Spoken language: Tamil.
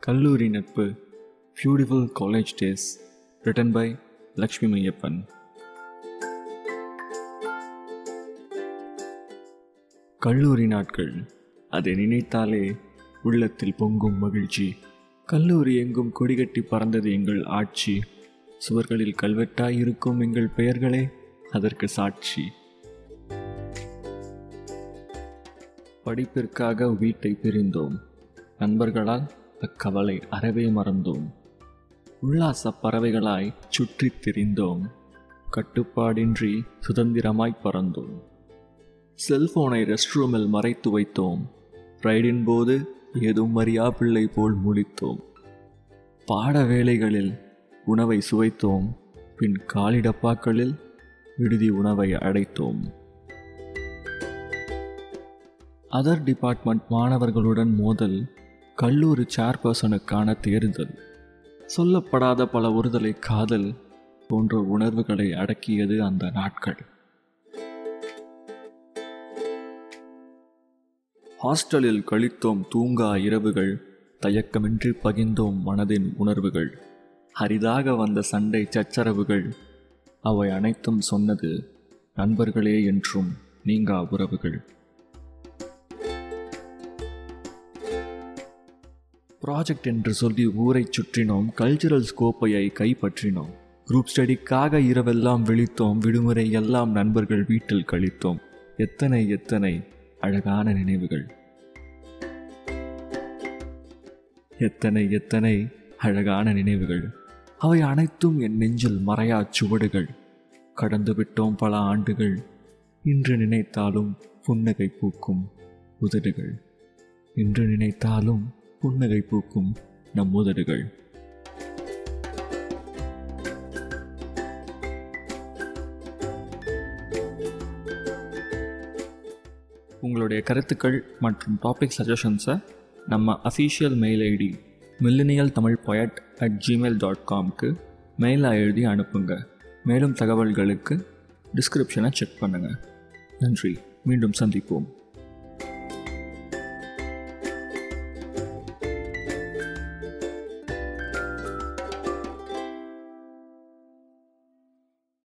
கல்லூரி நட்பு beautiful college days written by Lakshmi Maiyappan. கல்லூரி நாட்கள் அதை நினைத்தாலே உள்ளத்தில் பொங்கும் மகிழ்ச்சி. கல்லூரி எங்கும் கொடிகட்டி பறந்தது எங்கள் ஆட்சி. சுவர்களில் கல்வெட்டாய் இருக்கும் எங்கள் பெயர்களே அதற்கு சாட்சி. படிப்பிற்காக வீட்டை பிரிந்தோம். நண்பர்களால் கவலை அறவே மறந்தோம். உல்லாச பறவைகளாய் சுற்றித் திரிந்தோம். கட்டுப்பாடின்றி சுதந்திரமாய் பறந்தோம். செல்போனை ரெஸ்ட் ரூமில் மறைத்து வைத்தோம். ரைடின் போது ஏதும் மரியா பிள்ளை போல் முழித்தோம். பாட வேளைகளில் உணவை சுவைத்தோம். பின் காலிடப்பாக்களில் விடுதி உணவை அடைத்தோம். அதர் டிபார்ட்மெண்ட் மாணவர்களுடன் மோதல் கல்லூரி சேர்பர்சனுக்கான தேர்தல். சொல்லப்படாத பல ஒருதலை காதல் போன்ற உணர்வுகளை அடக்கியது அந்த நாட்கள். ஹாஸ்டலில் கழித்தோம் தூங்கா இரவுகள் தயக்கமின்றி பகிர்ந்தோம் மனதின் உணர்வுகள். அரிதாக வந்த சண்டை சச்சரவுகள் அவை அனைத்தும் சொன்னது நண்பர்களே என்றும் நீங்கா உறவுகள். ப்ராஜெக்ட் என்று சொல்லி ஊரைச் சுற்றினோம் கல்ச்சுரல் ஸ்கோப்பையை கைப்பற்றினோம். குரூப் ஸ்டடிக்காக இரவெல்லாம் விழித்தோம் விடுமுறை எல்லாம் நண்பர்கள் வீட்டில் கழித்தோம். எத்தனை எத்தனை அழகான நினைவுகள். எத்தனை எத்தனை அழகான நினைவுகள். அவை அனைத்தும் என் நெஞ்சில் மறையா சுவடுகள். கடந்து விட்டோம் பல ஆண்டுகள். இன்று நினைத்தாலும் புன்னகை பூக்கும் உதடுகள். இன்று நினைத்தாலும் புன்னகை பூக்கும் நம் உதடுகள் உங்களுடைய கருத்துக்கள் மற்றும் டாபிக் சஜஷன்ஸை நம்ம official mail ID millennial Tamil poet at Gmail dot காம்க்கு மெயிலாக எழுதி அனுப்புங்க. மேலும் தகவல்களுக்கு டிஸ்கிரிப்ஷனை செக் பண்ணுங்கள் நன்றி. மீண்டும் சந்திப்போம்.